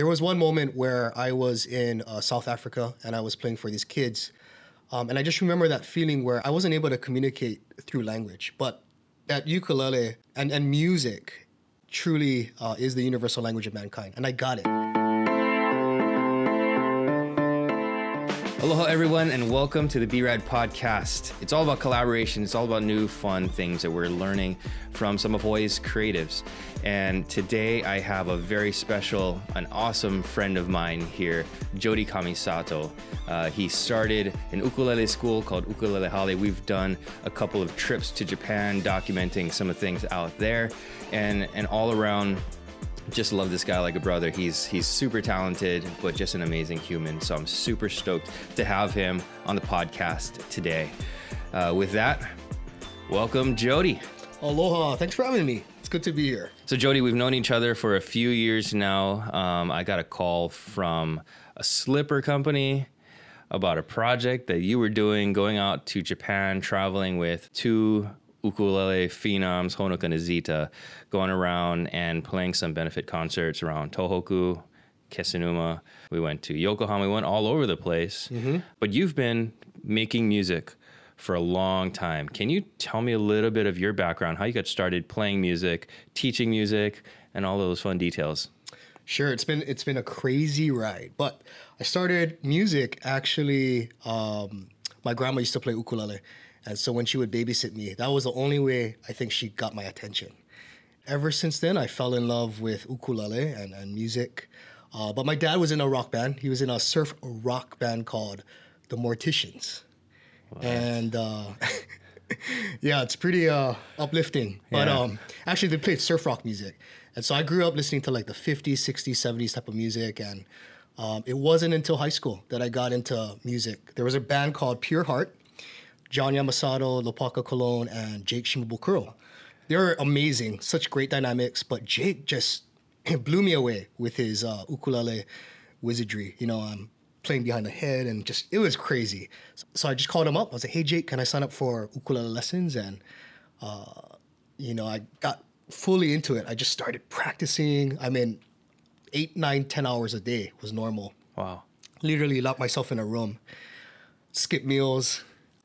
there was one moment where I was in uh, South Africa and I was playing for these kids. Um, and I just remember that feeling where I wasn't able to communicate through language, but that ukulele and, and music truly uh, is the universal language of mankind. And I got it. Aloha, everyone, and welcome to the B-Rad podcast. It's all about collaboration. It's all about new, fun things that we're learning from some of Hawaii's creatives. And today I have a very special, an awesome friend of mine here, Jody Kamisato. Uh, he started an ukulele school called Ukulele Hale. We've done a couple of trips to Japan documenting some of the things out there and, and all around just love this guy like a brother. He's he's super talented, but just an amazing human. So I'm super stoked to have him on the podcast today. Uh, with that, welcome Jody. Aloha! Thanks for having me. It's good to be here. So Jody, we've known each other for a few years now. Um, I got a call from a slipper company about a project that you were doing, going out to Japan, traveling with two ukulele phenoms, Honoka and Azita, going around and playing some benefit concerts around Tohoku, Kesennuma. We went to Yokohama. We went all over the place. Mm-hmm. But you've been making music for a long time. Can you tell me a little bit of your background, how you got started playing music, teaching music, and all those fun details? Sure, it's been it's been a crazy ride, but I started music actually. Um, my grandma used to play ukulele, and so when she would babysit me, that was the only way I think she got my attention. Ever since then, I fell in love with ukulele and, and music. Uh, but my dad was in a rock band. He was in a surf rock band called the Morticians. Wow. And uh, yeah, it's pretty uh, uplifting. But yeah. um, actually, they played surf rock music. And so I grew up listening to like the 50s, 60s, 70s type of music. And um, it wasn't until high school that I got into music. There was a band called Pure Heart John Yamasato, Lopaka Colon, and Jake Shimabukuro. They're amazing, such great dynamics, but Jake just blew me away with his uh, ukulele wizardry. You know, I'm playing behind the head and just, it was crazy. So I just called him up. I was like, hey, Jake, can I sign up for ukulele lessons? And, uh, you know, I got fully into it. I just started practicing. I mean, eight, nine, ten hours a day was normal. Wow. Literally locked myself in a room, skip meals,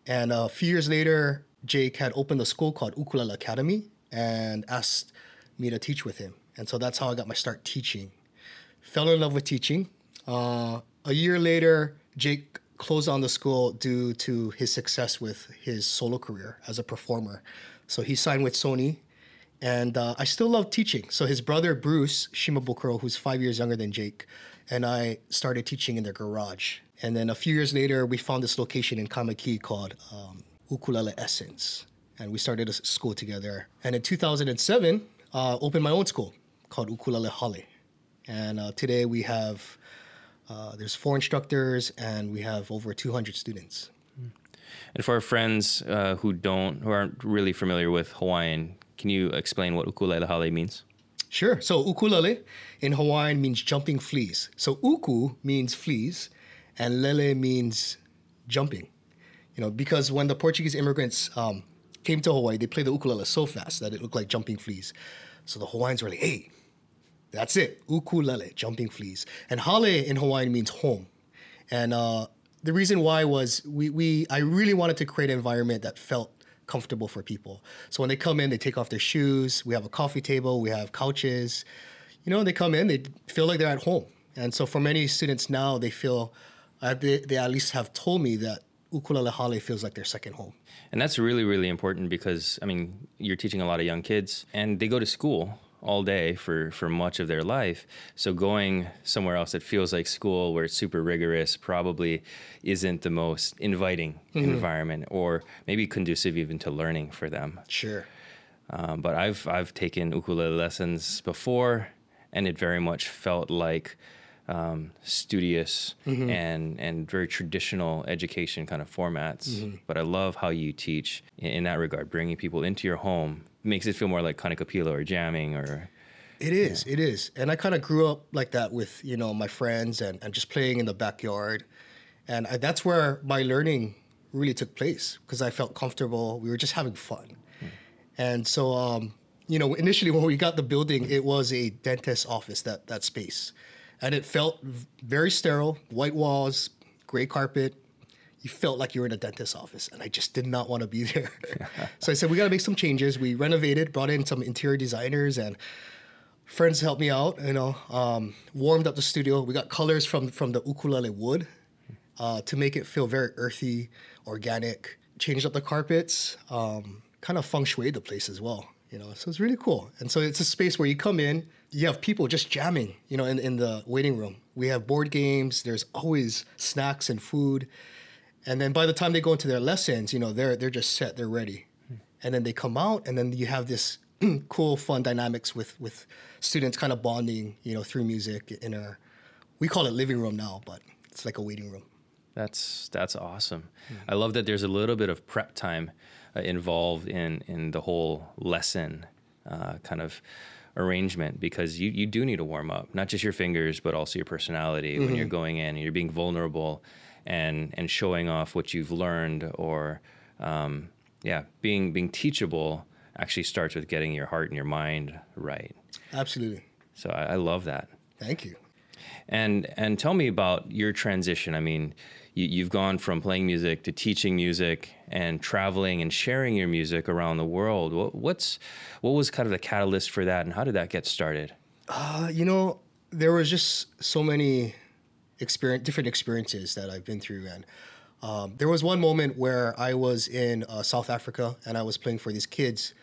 and a few years later, Jake had opened a school called Ukulele Academy and asked me to teach with him. And so that's how I got my start teaching. Fell in love with teaching. Uh, a year later, Jake closed on the school due to his success with his solo career as a performer. So he signed with Sony, and uh, I still love teaching. So his brother Bruce Shimabukuro, who's five years younger than Jake, and I started teaching in their garage. And then a few years later, we found this location in Kaimuki called um, Ukulele Essence. And we started a school together. And in 2007, uh, opened my own school called Ukulele Hale. And uh, today we have, uh, there's four instructors and we have over 200 students. And for our friends uh, who don't, who aren't really familiar with Hawaiian, can you explain what ukulele hale means? Sure. So ukulele in Hawaiian means jumping fleas. So uku means fleas, and lele means jumping. You know, because when the Portuguese immigrants um, came to Hawaii, they played the ukulele so fast that it looked like jumping fleas. So the Hawaiians were like, "Hey, that's it, ukulele, jumping fleas." And hale in Hawaiian means home, and uh, the reason why was we we I really wanted to create an environment that felt comfortable for people. So when they come in, they take off their shoes. We have a coffee table. We have couches. You know, they come in, they feel like they're at home. And so for many students now, they feel uh, they, they at least have told me that ukulele hale feels like their second home. And that's really, really important because, I mean, you're teaching a lot of young kids and they go to school all day for, for much of their life. So going somewhere else that feels like school where it's super rigorous probably isn't the most inviting mm-hmm. environment or maybe conducive even to learning for them. Sure. Um, but I've, I've taken ukulele lessons before and it very much felt like um, studious mm-hmm. and and very traditional education kind of formats. Mm-hmm. But I love how you teach in, in, that regard, bringing people into your home makes it feel more like kanikapila or jamming or. It is, yeah. it is, and I kind of grew up like that with you know my friends and, and just playing in the backyard, and I, that's where my learning really took place because I felt comfortable. We were just having fun, mm. and so um, you know initially when we got the building, it was a dentist office that that space and it felt very sterile. White walls, gray carpet. You felt like you were in a dentist's office, and I just did not want to be there. so I said, we got to make some changes. We renovated, brought in some interior designers, and friends helped me out. You know, um, warmed up the studio. We got colors from from the ukulele wood uh, to make it feel very earthy, organic. Changed up the carpets, um, kind of feng shui the place as well. You know, so it's really cool. And so it's a space where you come in, you have people just jamming. You know, in, in the waiting room, we have board games. There's always snacks and food. And then by the time they go into their lessons, you know, they're they're just set, they're ready. And then they come out, and then you have this cool, fun dynamics with with students kind of bonding, you know, through music in a we call it living room now, but it's like a waiting room. That's that's awesome. I love that there's a little bit of prep time uh, involved in in the whole lesson uh, kind of arrangement because you you do need to warm up, not just your fingers, but also your personality when you're going in and you're being vulnerable and and showing off what you've learned or um, yeah, being being teachable actually starts with getting your heart and your mind right. Absolutely. So I, I love that. Thank you. And and tell me about your transition. I mean, you, you've gone from playing music to teaching music and traveling and sharing your music around the world. What, what's what was kind of the catalyst for that, and how did that get started? Uh, you know, there was just so many experience, different experiences that I've been through, and um, there was one moment where I was in uh, South Africa and I was playing for these kids,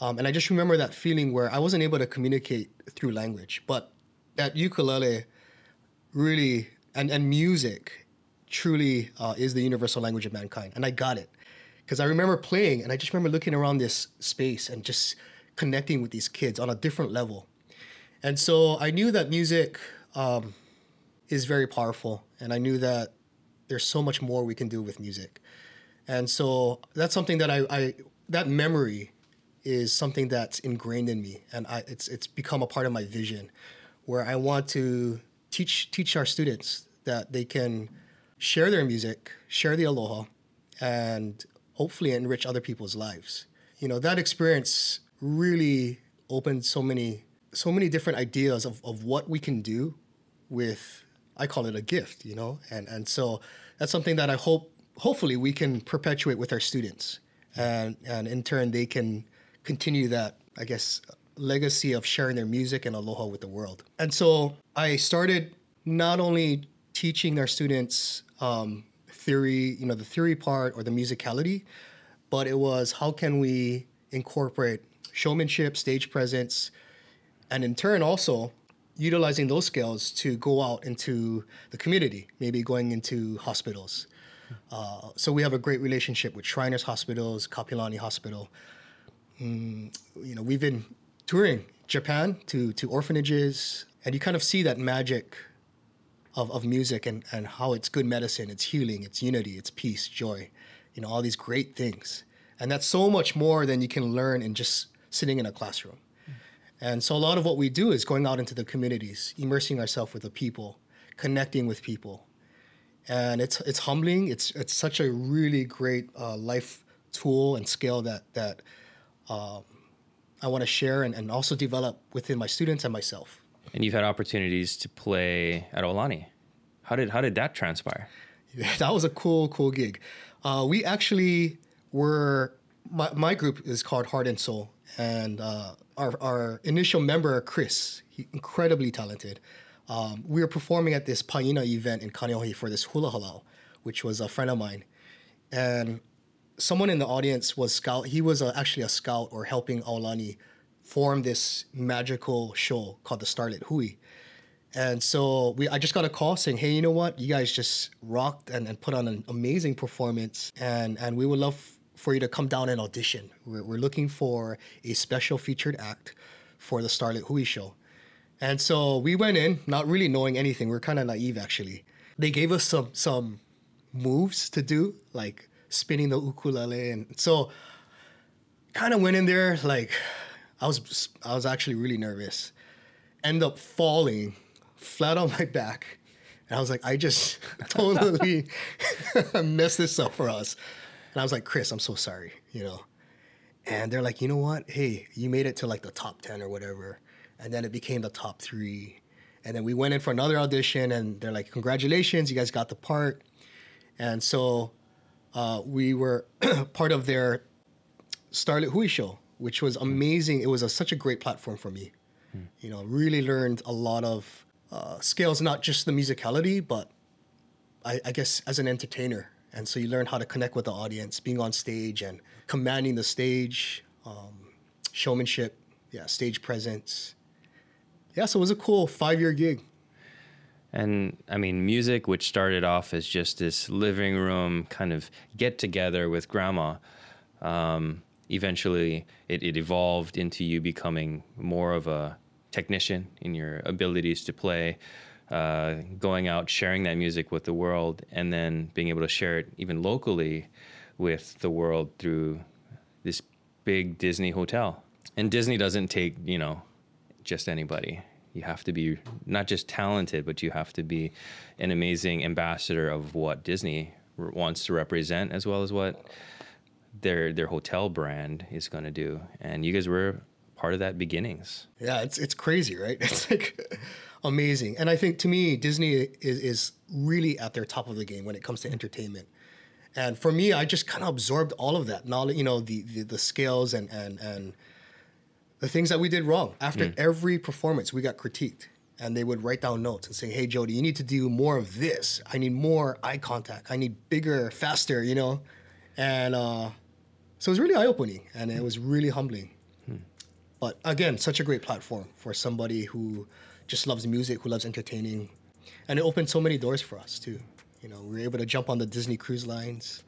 um, and I just remember that feeling where I wasn't able to communicate through language, but that ukulele really and and music truly uh, is the universal language of mankind, and I got it because I remember playing, and I just remember looking around this space and just connecting with these kids on a different level. And so I knew that music um, is very powerful, and I knew that there's so much more we can do with music. And so that's something that I, I that memory is something that's ingrained in me, and I, it's it's become a part of my vision, where I want to teach teach our students that they can share their music, share the aloha, and hopefully enrich other people's lives. You know that experience really opened so many so many different ideas of, of what we can do with I call it a gift, you know, and and so that's something that I hope hopefully we can perpetuate with our students, and and in turn they can continue that I guess legacy of sharing their music and aloha with the world. And so I started not only teaching our students um, theory, you know, the theory part or the musicality, but it was how can we incorporate showmanship, stage presence, and in turn also utilizing those skills to go out into the community, maybe going into hospitals. Uh, so we have a great relationship with Shriners Hospitals, Kapiolani Hospital. Mm, you know, we've been touring Japan to to orphanages, and you kind of see that magic of, of music and, and how it's good medicine, it's healing, it's unity, it's peace, joy, you know, all these great things. And that's so much more than you can learn in just sitting in a classroom. And so a lot of what we do is going out into the communities, immersing ourselves with the people, connecting with people. And it's it's humbling. It's it's such a really great uh, life tool and skill that that um, I want to share and, and also develop within my students and myself. And you've had opportunities to play at Aulani. How did how did that transpire? that was a cool, cool gig. Uh, we actually were, my, my group is called Heart and Soul. And uh, our, our initial member, Chris, he, incredibly talented. Um, we were performing at this Paina event in Kaneohe for this hula halau, which was a friend of mine. And someone in the audience was scout. He was uh actually a scout or helping Aulani form this magical show called the Starlit Hui. And so we, I just got a call saying, "Hey, you know what? You guys just rocked and, and put on an amazing performance, and and we would love for you to come down and audition. We're, we're looking for a special featured act for the Starlit Hui show." And so we went in, not really knowing anything. We are kind of naive, actually. They gave us some some moves to do, like spinning the ukulele, and so kind of went in there like I was I was actually really nervous. End up falling flat on my back. And I was like, I just totally messed this up for us. And I was like, Chris, I'm so sorry, you know. And they're like, you know what? Hey, you made it to like the top 10 or whatever. And then it became the top three. And then we went in for another audition, and they're like, "Congratulations, you guys got the part." And so uh, we were part of their Starlit Hui show, which was amazing. It was a, such a great platform for me. You know, really learned a lot of uh, skills, not just the musicality, but I, I guess as an entertainer. And so you learn how to connect with the audience, being on stage and commanding the stage, um, showmanship, yeah, stage presence. Yeah, so it was a cool five year gig. And I mean, music, which started off as just this living room kind of get together with grandma, um, eventually it, it evolved into you becoming more of a technician in your abilities to play, uh, going out, sharing that music with the world, and then being able to share it even locally with the world through this big Disney hotel. And Disney doesn't take, you know, just anybody. You have to be not just talented, but you have to be an amazing ambassador of what Disney wants to represent, as well as what their their hotel brand is going to do. And you guys were part of that beginnings. Yeah, it's it's crazy, right? It's like amazing. And I think to me, Disney is is really at their top of the game when it comes to entertainment. And for me, I just kind of absorbed all of that knowledge, you know, the the, the skills and and and the things that we did wrong. After every performance, we got critiqued. And they would write down notes and say, "Hey, Jody, you need to do more of this. I need more eye contact. I need bigger, faster." You know, and uh, so it was really eye opening, and it was really humbling. But again, such a great platform for somebody who just loves music, who loves entertaining, and it opened so many doors for us too. You know, we were able to jump on the Disney cruise lines.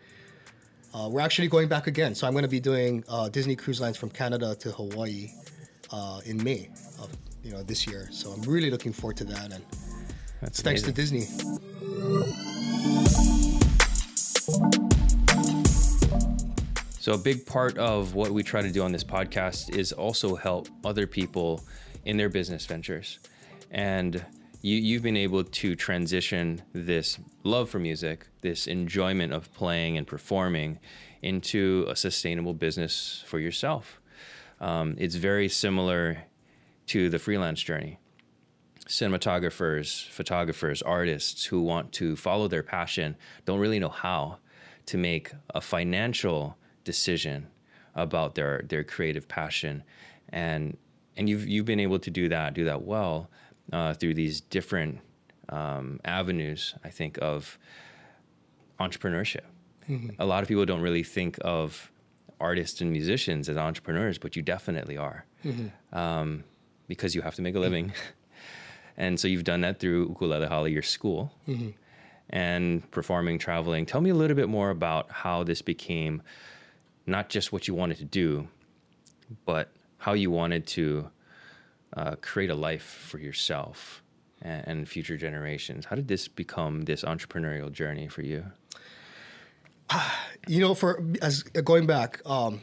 Uh, we're actually going back again, so I'm going to be doing uh, Disney cruise lines from Canada to Hawaii uh, in May of you know this year. So I'm really looking forward to that, and That's it's thanks to amazing. Disney. So, a big part of what we try to do on this podcast is also help other people in their business ventures. And you, you've been able to transition this love for music, this enjoyment of playing and performing, into a sustainable business for yourself. Um, it's very similar to the freelance journey cinematographers, photographers, artists who want to follow their passion don't really know how to make a financial decision about their their creative passion, and and you've you've been able to do that, do that well uh, through these different um, avenues. I think of entrepreneurship. A lot of people don't really think of artists and musicians as entrepreneurs, but you definitely are, um, because you have to make a living. And so you've done that through Ukulele Hale, your school, and performing, traveling. Tell me a little bit more about how this became not just what you wanted to do, but how you wanted to uh, create a life for yourself and, and future generations. How did this become this entrepreneurial journey for you? you know, for as going back, um,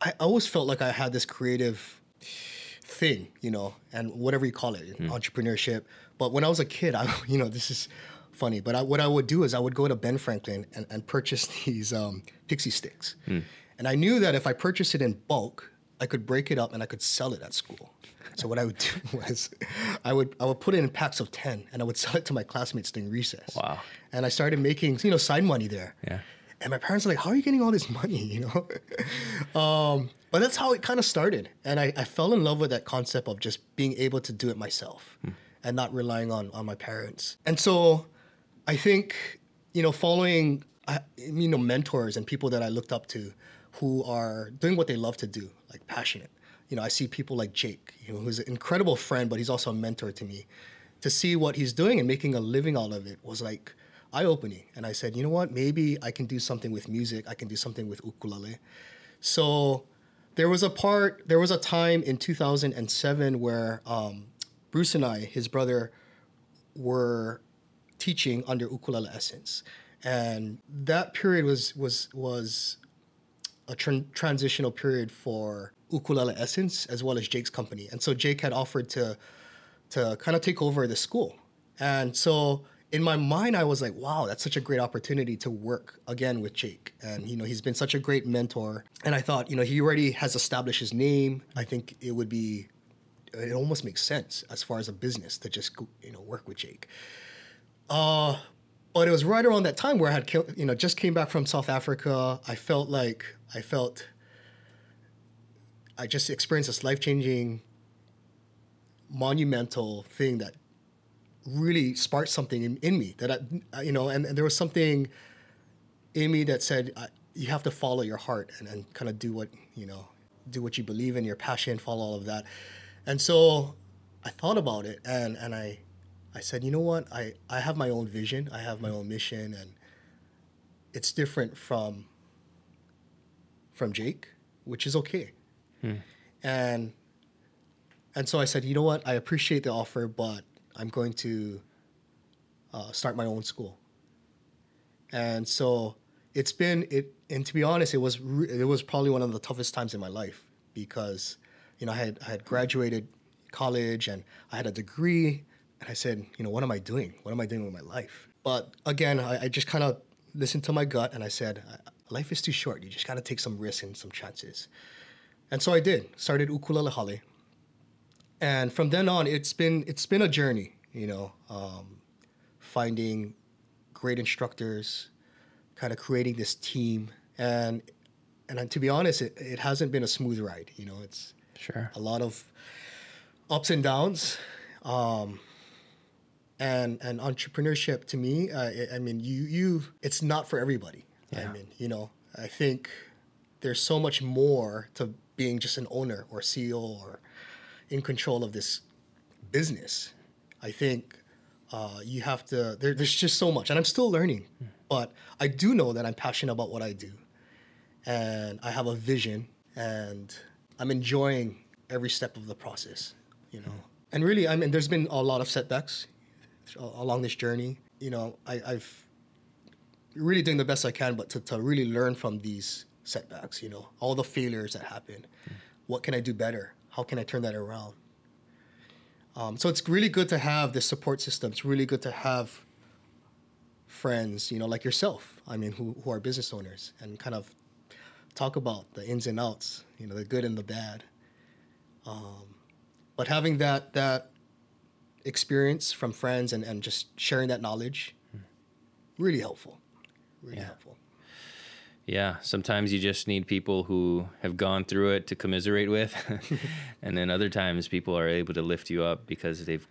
I always felt like I had this creative thing, you know, and whatever you call it, entrepreneurship. But when I was a kid, I, you know, this is funny, but I, what I would do is I would go to Ben Franklin and, and purchase these um, pixie sticks, and I knew that if I purchased it in bulk, I could break it up and I could sell it at school. So what I would do was, I would I would put it in packs of ten, and I would sell it to my classmates during recess. Wow. And I started making you know side money there. Yeah. And my parents are like, "How are you getting all this money?" You know. um, but that's how it kind of started, and I, I fell in love with that concept of just being able to do it myself, and not relying on on my parents. And so, I think you know, following uh, you know mentors and people that I looked up to, who are doing what they love to do, like passionate. You know, I see people like Jake, you know, who's an incredible friend, but he's also a mentor to me. To see what he's doing and making a living out of it was like eye opening. And I said, you know what? Maybe I can do something with music. I can do something with ukulele. So there was a part, there was a time in 2007 where um, Bruce and I, his brother, were teaching under Ukulele Essence, and that period was was was a tran- transitional period for Ukulele Essence as well as Jake's company. And so Jake had offered to to kind of take over the school. And so in my mind I was like, wow, that's such a great opportunity to work again with Jake. And you know, he's been such a great mentor. And I thought, you know, he already has established his name. I think it would be it almost makes sense as far as a business to just you know work with Jake. Uh, but it was right around that time where I had you know just came back from South Africa. I felt like I felt I just experienced this life changing, monumental thing that really sparked something in, in me that I, you know, and, and, there was something in me that said you have to follow your heart and, and kind of do what you know, do what you believe in, your passion, follow all of that. And so I thought about it and, and I, I said, you know what, I, I have my own vision, I have my own mission, and it's different from from Jake, which is okay. Hmm. And and so I said, you know what, I appreciate the offer, but I'm going to uh, start my own school. And so it's been it, and to be honest, it was re- it was probably one of the toughest times in my life because you know, I had, I had graduated college and I had a degree. And I said, you know, what am I doing? What am I doing with my life? But again, I, I just kind of listened to my gut and I said, life is too short. You just got to take some risks and some chances. And so I did. Started Ukulele Hale. And from then on, it's been it's been a journey. You know, um, finding great instructors, kind of creating this team, and and to be honest, it, it hasn't been a smooth ride. You know, it's Sure. A lot of ups and downs. Um, and and entrepreneurship to me, uh, I mean, you you it's not for everybody. Yeah. I mean, you know, I think there's so much more to being just an owner or CEO or in control of this business. I think uh, you have to. There, there's just so much, and I'm still learning. Mm. But I do know that I'm passionate about what I do, and I have a vision, and I'm enjoying every step of the process, you know. And really, I mean, there's been a lot of setbacks along this journey. You know, I, I've really doing the best I can, but to, to really learn from these setbacks, you know, all the failures that happen. Mm. What can I do better? How can I turn that around? Um, so it's really good to have this support system. It's really good to have friends, you know, like yourself. I mean, who, who are business owners and kind of talk about the ins and outs, you know, the good and the bad. Um, but having that that experience from friends and, and just sharing that knowledge, really helpful. Really yeah. helpful. Yeah, sometimes you just need people who have gone through it to commiserate with, and then other times people are able to lift you up because they've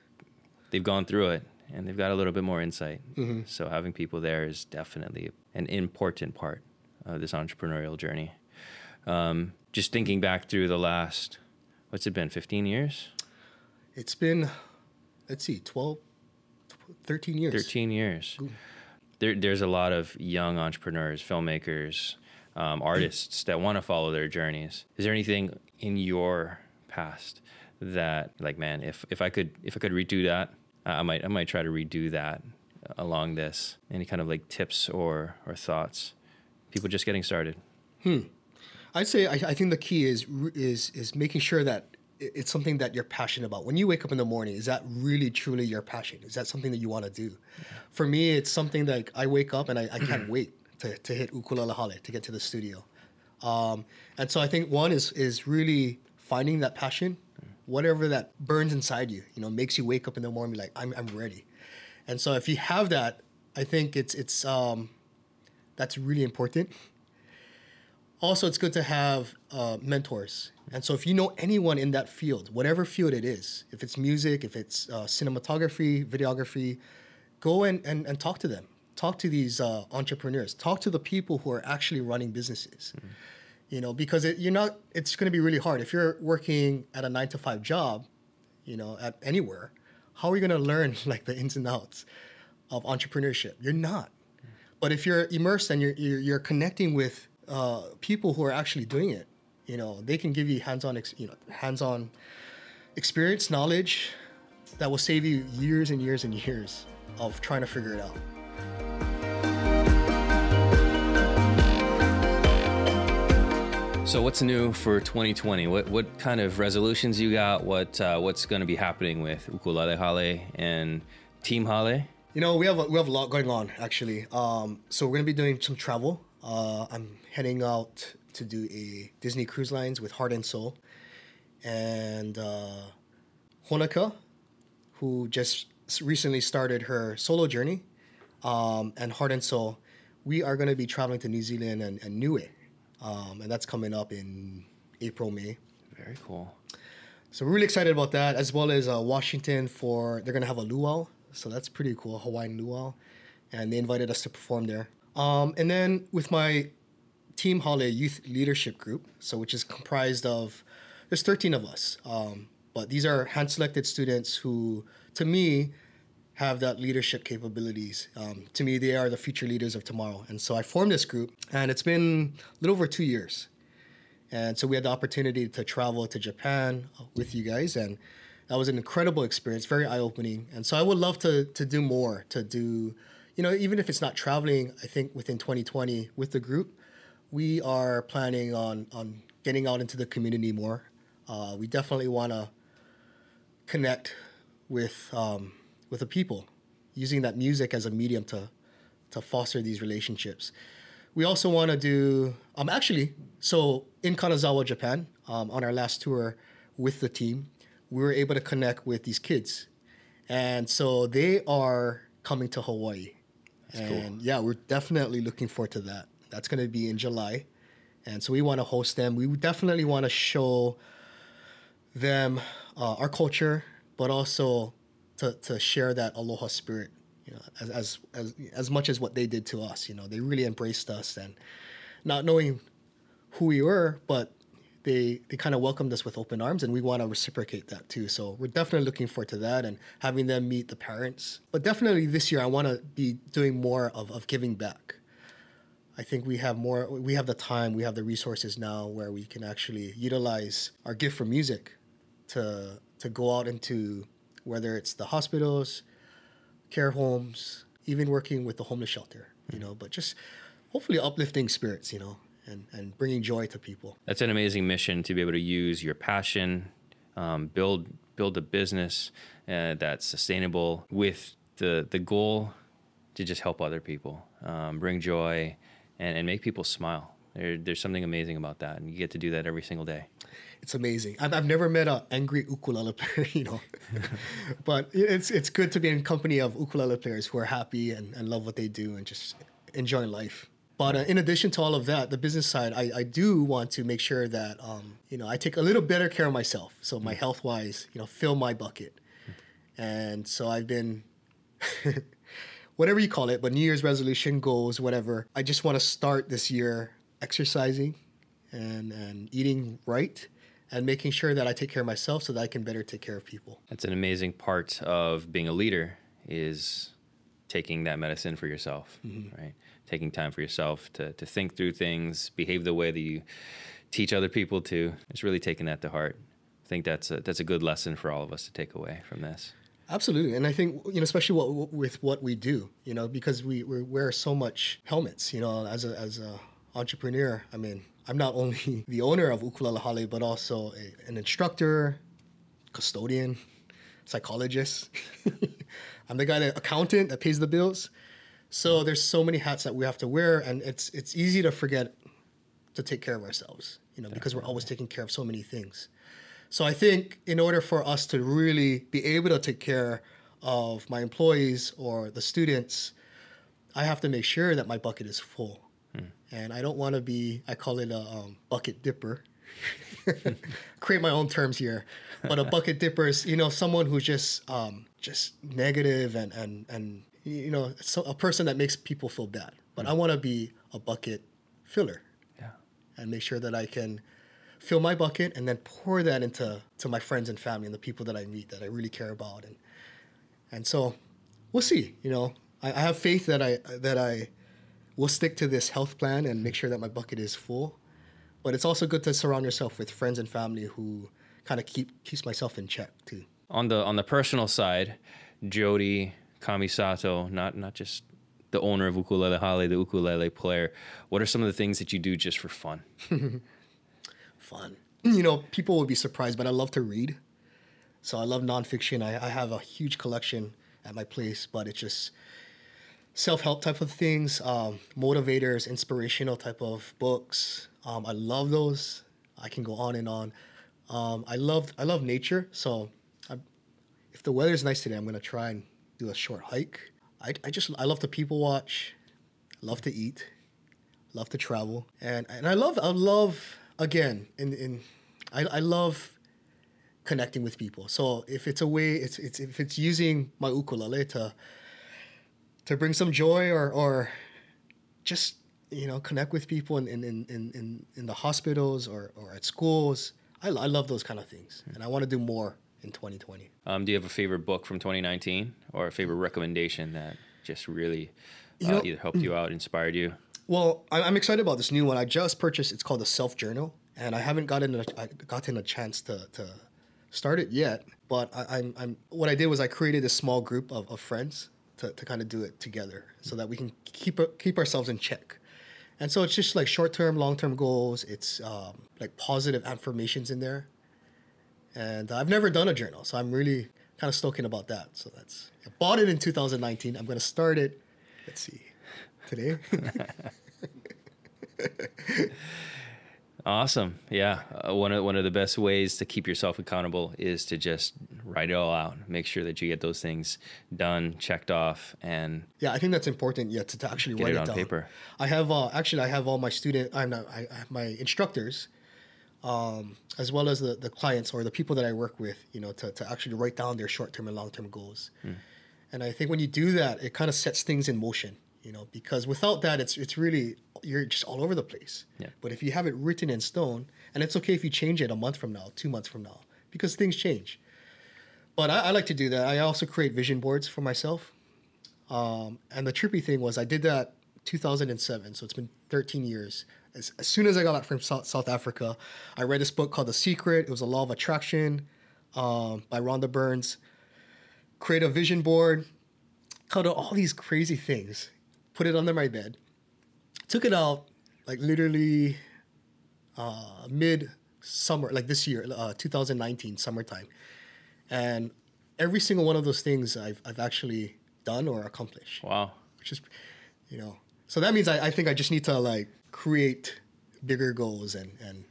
they've gone through it and they've got a little bit more insight. Mm-hmm. So having people there is definitely an important part of this entrepreneurial journey. Um, just thinking back through the last, what's it been, 15 years? It's been, let's see, 12, 13 years. 13 years. There, there's a lot of young entrepreneurs, filmmakers, um, artists that want to follow their journeys. Is there anything in your past that, like, man, if, if I could if I could redo that, I might I might try to redo that along this. Any kind of like tips or or thoughts? people just getting started? Hmm. I'd say I, I think the key is is is making sure that it's something that you're passionate about. When you wake up in the morning, is that really truly your passion? Is that something that you want to do? Yeah. For me, it's something that I wake up and I, I can't wait to, to hit ukulele hale to get to the studio. Um, and so I think one is is really finding that passion, whatever that burns inside you, you know, makes you wake up in the morning like I'm I'm ready. And so if you have that, I think it's it's um, that's really important. Also, it's good to have uh, mentors. And so, if you know anyone in that field, whatever field it is, if it's music, if it's uh, cinematography, videography, go and, and, and talk to them. Talk to these uh, entrepreneurs. Talk to the people who are actually running businesses. Mm-hmm. You know, because it, you're not. It's going to be really hard if you're working at a nine to five job. You know, at anywhere, how are you going to learn like the ins and outs of entrepreneurship? You're not. But if you're immersed and you're, you're, you're connecting with uh, people who are actually doing it, you know, they can give you hands-on, ex- you know, hands-on experience, knowledge that will save you years and years and years of trying to figure it out. So what's new for 2020? What what kind of resolutions you got? What uh, what's going to be happening with Ukulele Hale and Team Hale? You know, we have a, we have a lot going on actually. Um, so we're gonna be doing some travel. Uh, I'm heading out to do a Disney Cruise Lines with Heart and Soul, and uh, Honoka, who just recently started her solo journey, um, and Heart and Soul, we are going to be traveling to New Zealand and, and Niue. Um, and that's coming up in April, May. Very cool. So we're really excited about that, as well as uh, Washington for they're gonna have a luau, so that's pretty cool, Hawaiian luau, and they invited us to perform there. Um, and then with my Team Hale Youth Leadership Group, so which is comprised of there's 13 of us, um, but these are hand-selected students who, to me, have that leadership capabilities. Um, to me, they are the future leaders of tomorrow, and so I formed this group, and it's been a little over two years. And so we had the opportunity to travel to Japan with you guys, and that was an incredible experience, very eye opening. And so I would love to to do more, to do, you know, even if it's not traveling. I think within 2020 with the group, we are planning on on getting out into the community more. Uh, we definitely want to connect with um, with the people, using that music as a medium to to foster these relationships. We also want to do um actually so in Kanazawa, Japan, um, on our last tour with the team, we were able to connect with these kids, and so they are coming to Hawaii, and yeah, we're definitely looking forward to that. That's going to be in July, and so we want to host them. We definitely want to show them uh, our culture, but also to, to share that aloha spirit, you know, as, as as as much as what they did to us. You know, they really embraced us and not knowing who we were, but they they kind of welcomed us with open arms, and we want to reciprocate that too. So we're definitely looking forward to that and having them meet the parents. But definitely this year, I want to be doing more of, of giving back. I think we have more, we have the time, we have the resources now where we can actually utilize our gift for music to to go out into whether it's the hospitals, care homes, even working with the homeless shelter, you mm. know, but just hopefully uplifting spirits, you know, and, and bringing joy to people. That's an amazing mission to be able to use your passion, um, build build a business uh, that's sustainable with the the goal to just help other people, um, bring joy, and, and make people smile. There, there's something amazing about that, and you get to do that every single day. It's amazing. I've, I've never met an angry ukulele player, you know, but it's it's good to be in company of ukulele players who are happy and, and love what they do and just enjoying life. But uh, in addition to all of that, the business side, I, I do want to make sure that um, you know I take a little better care of myself. So my health wise, you know, fill my bucket, and so I've been. whatever you call it, but New Year's resolution, goals, whatever. I just want to start this year exercising and, and eating right and making sure that I take care of myself so that I can better take care of people. That's an amazing part of being a leader is taking that medicine for yourself, right? Taking time for yourself to, to think through things, behave the way that you teach other people to. It's really taking that to heart. I think that's a, that's a good lesson for all of us to take away from this. Absolutely, and I think you know, especially what, with what we do, you know, because we, we wear so much helmets. You know, as a as a entrepreneur, I mean, I'm not only the owner of Ukulele Hale, but also a, an instructor, custodian, psychologist. I'm the guy that accountant that pays the bills. So there's so many hats that we have to wear, and it's it's easy to forget to take care of ourselves, you know, because we're always taking care of so many things. So I think in order for us to really be able to take care of my employees or the students, I have to make sure that my bucket is full. And I don't want to be, I call it a um, bucket dipper. Create my own terms here. But a bucket dipper is, you know, someone who's just um, just negative and, and, and you know, so a person that makes people feel bad. But I want to be a bucket filler. Yeah. and make sure that I can fill my bucket and then pour that into to my friends and family and the people that I meet that I really care about. And and so we'll see you know? I, I have faith that I that I will stick to this health plan and make sure that my bucket is full. But it's also good to surround yourself with friends and family who kind of keep keeps myself in check too. On the on the personal side, Jody Kamisato, not not just the owner of Ukulele Hale, the ukulele player. What are some of the things that you do just for fun? fun. You know, people would be surprised, but I love to read. So I love nonfiction. I, I have a huge collection at my place, but it's just self help type of things, um, motivators, inspirational type of books. Um, I love those. I can go on and on. Um, I love I love nature, so I if the weather's nice today, I'm gonna try and do a short hike. I, I just I love to people watch, love to eat, love to travel, and and I love I love again in in I, I love connecting with people. So if it's a way, it's it's if it's using my ukulele to to bring some joy or or just you know connect with people in in in in, in the hospitals or or at schools. I, I love those kind of things, and I want to do more in 2020. Um, do you have a favorite book from 2019 or a favorite recommendation that just really uh, You know- either helped you out, inspired you? Well, I'm excited about this new one. I just purchased. It's called the Self Journal, and I haven't gotten a, I gotten a chance to to start it yet. But I, I'm I'm what I did was I created a small group of, of friends to, to kind of do it together, so that we can keep keep ourselves in check. And so it's just like short term, long term goals. It's um, like positive affirmations in there. And I've never done a journal, so I'm really kind of stoking about that. So that's I bought it in 2019. I'm gonna start it. Let's see, today. Awesome. Yeah. Uh, one of one of the best ways to keep yourself accountable is to just write it all out. Make sure that you get those things done, checked off, and Yeah, I think that's important. Yeah, to, to actually Get write it it, on down. paper. I have uh, actually I have all my student I'm not I, I have my instructors, um, as well as the, the clients or the people that I work with. You know, to, to actually write down their short term and long term goals. Hmm. And I think when you do that, it kind of sets things in motion. You know, because without that, it's it's really you're just all over the place. Yeah. But if you have it written in stone, and it's okay if you change it a month from now, two months from now, because things change. But I, I like to do that. I also create vision boards for myself. Um, and the trippy thing was I did that 2007, so it's been 13 years. As, as soon as I got back from South, South Africa, I read this book called The Secret. It was a Law of Attraction um, by Rhonda Burns. Create a vision board, cut out all these crazy things, put it under my bed, took it out like literally uh, mid summer, like this year, uh, 2019 summertime, and every single one of those things I've I've actually done or accomplished wow. which is, you know, so that means I, I think I just need to like create bigger goals and and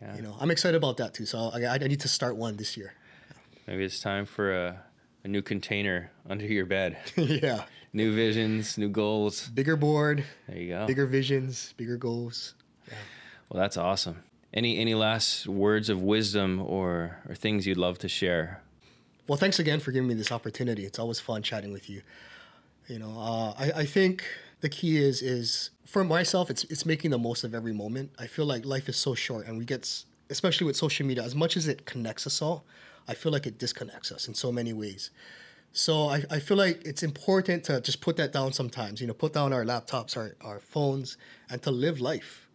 Yeah. you know I'm excited about that too. So I, I need to start one this year. Maybe it's time for a, a new container under your bed. yeah, new visions, new goals. bigger board, There you go. bigger visions, bigger goals. Yeah. Well, that's awesome. Any any last words of wisdom or or things you'd love to share? Well, thanks again for giving me this opportunity. It's always fun chatting with you. You know, uh, I I think the key is is for myself. It's it's making the most of every moment. I feel like life is so short, and we get especially with social media. As much as it connects us all, I feel like it disconnects us in so many ways. So I, I feel like it's important to just put that down sometimes, you know, put down our laptops, our, our phones, and to live life.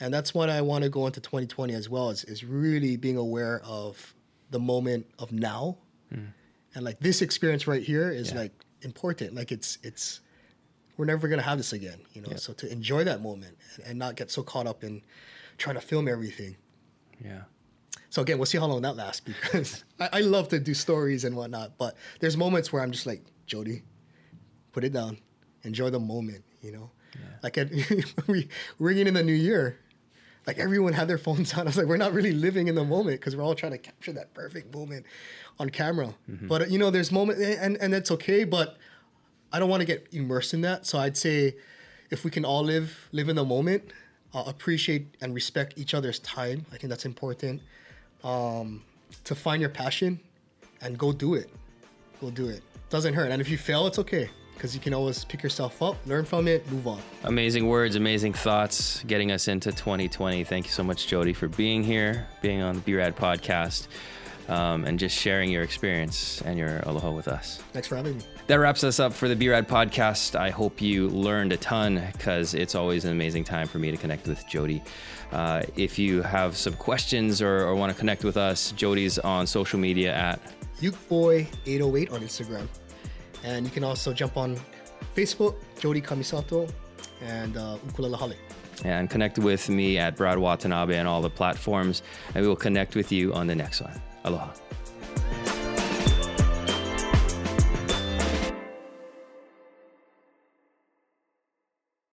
And that's what I want to go into 2020 as well, is, is really being aware of the moment of now. Hmm. And like this experience right here is Yeah. like important. Like it's it's we're never gonna have this again, you know. So to enjoy that moment and, not get so caught up in trying to film everything. Yeah. So again, we'll see how long that lasts because I, I love to do stories and whatnot. But there's moments where I'm just like, Jody, put it down, enjoy the moment. You know, like at we ringing in the new year, like everyone had their phones on. I was like, we're not really living in the moment because we're all trying to capture that perfect moment on camera. Mm-hmm. But uh, you know, there's moment and and that's okay. But I don't want to get immersed in that. So I'd say if we can all live live in the moment, uh, appreciate and respect each other's time. I think that's important. Um, to find your passion and go do it. Go do it. Doesn't hurt. And if you fail, it's okay because you can always pick yourself up, learn from it, move on. Amazing words, amazing thoughts, getting us into 2020. Thank you so much, Jody, for being here, being on the BRAD podcast, um, and just sharing your experience and your aloha with us. Thanks for having me. That wraps us up for the BRAD podcast. I hope you learned a ton because it's always an amazing time for me to connect with Jody. Uh, if you have some questions or, or want to connect with us, Jody's on social media at Ukeboy808 on Instagram. And you can also jump on Facebook, Jody Kamisato, and uh, Ukulele Hale. and connect with me at Brad Watanabe on all the platforms, and we will connect with you on the next one. Aloha.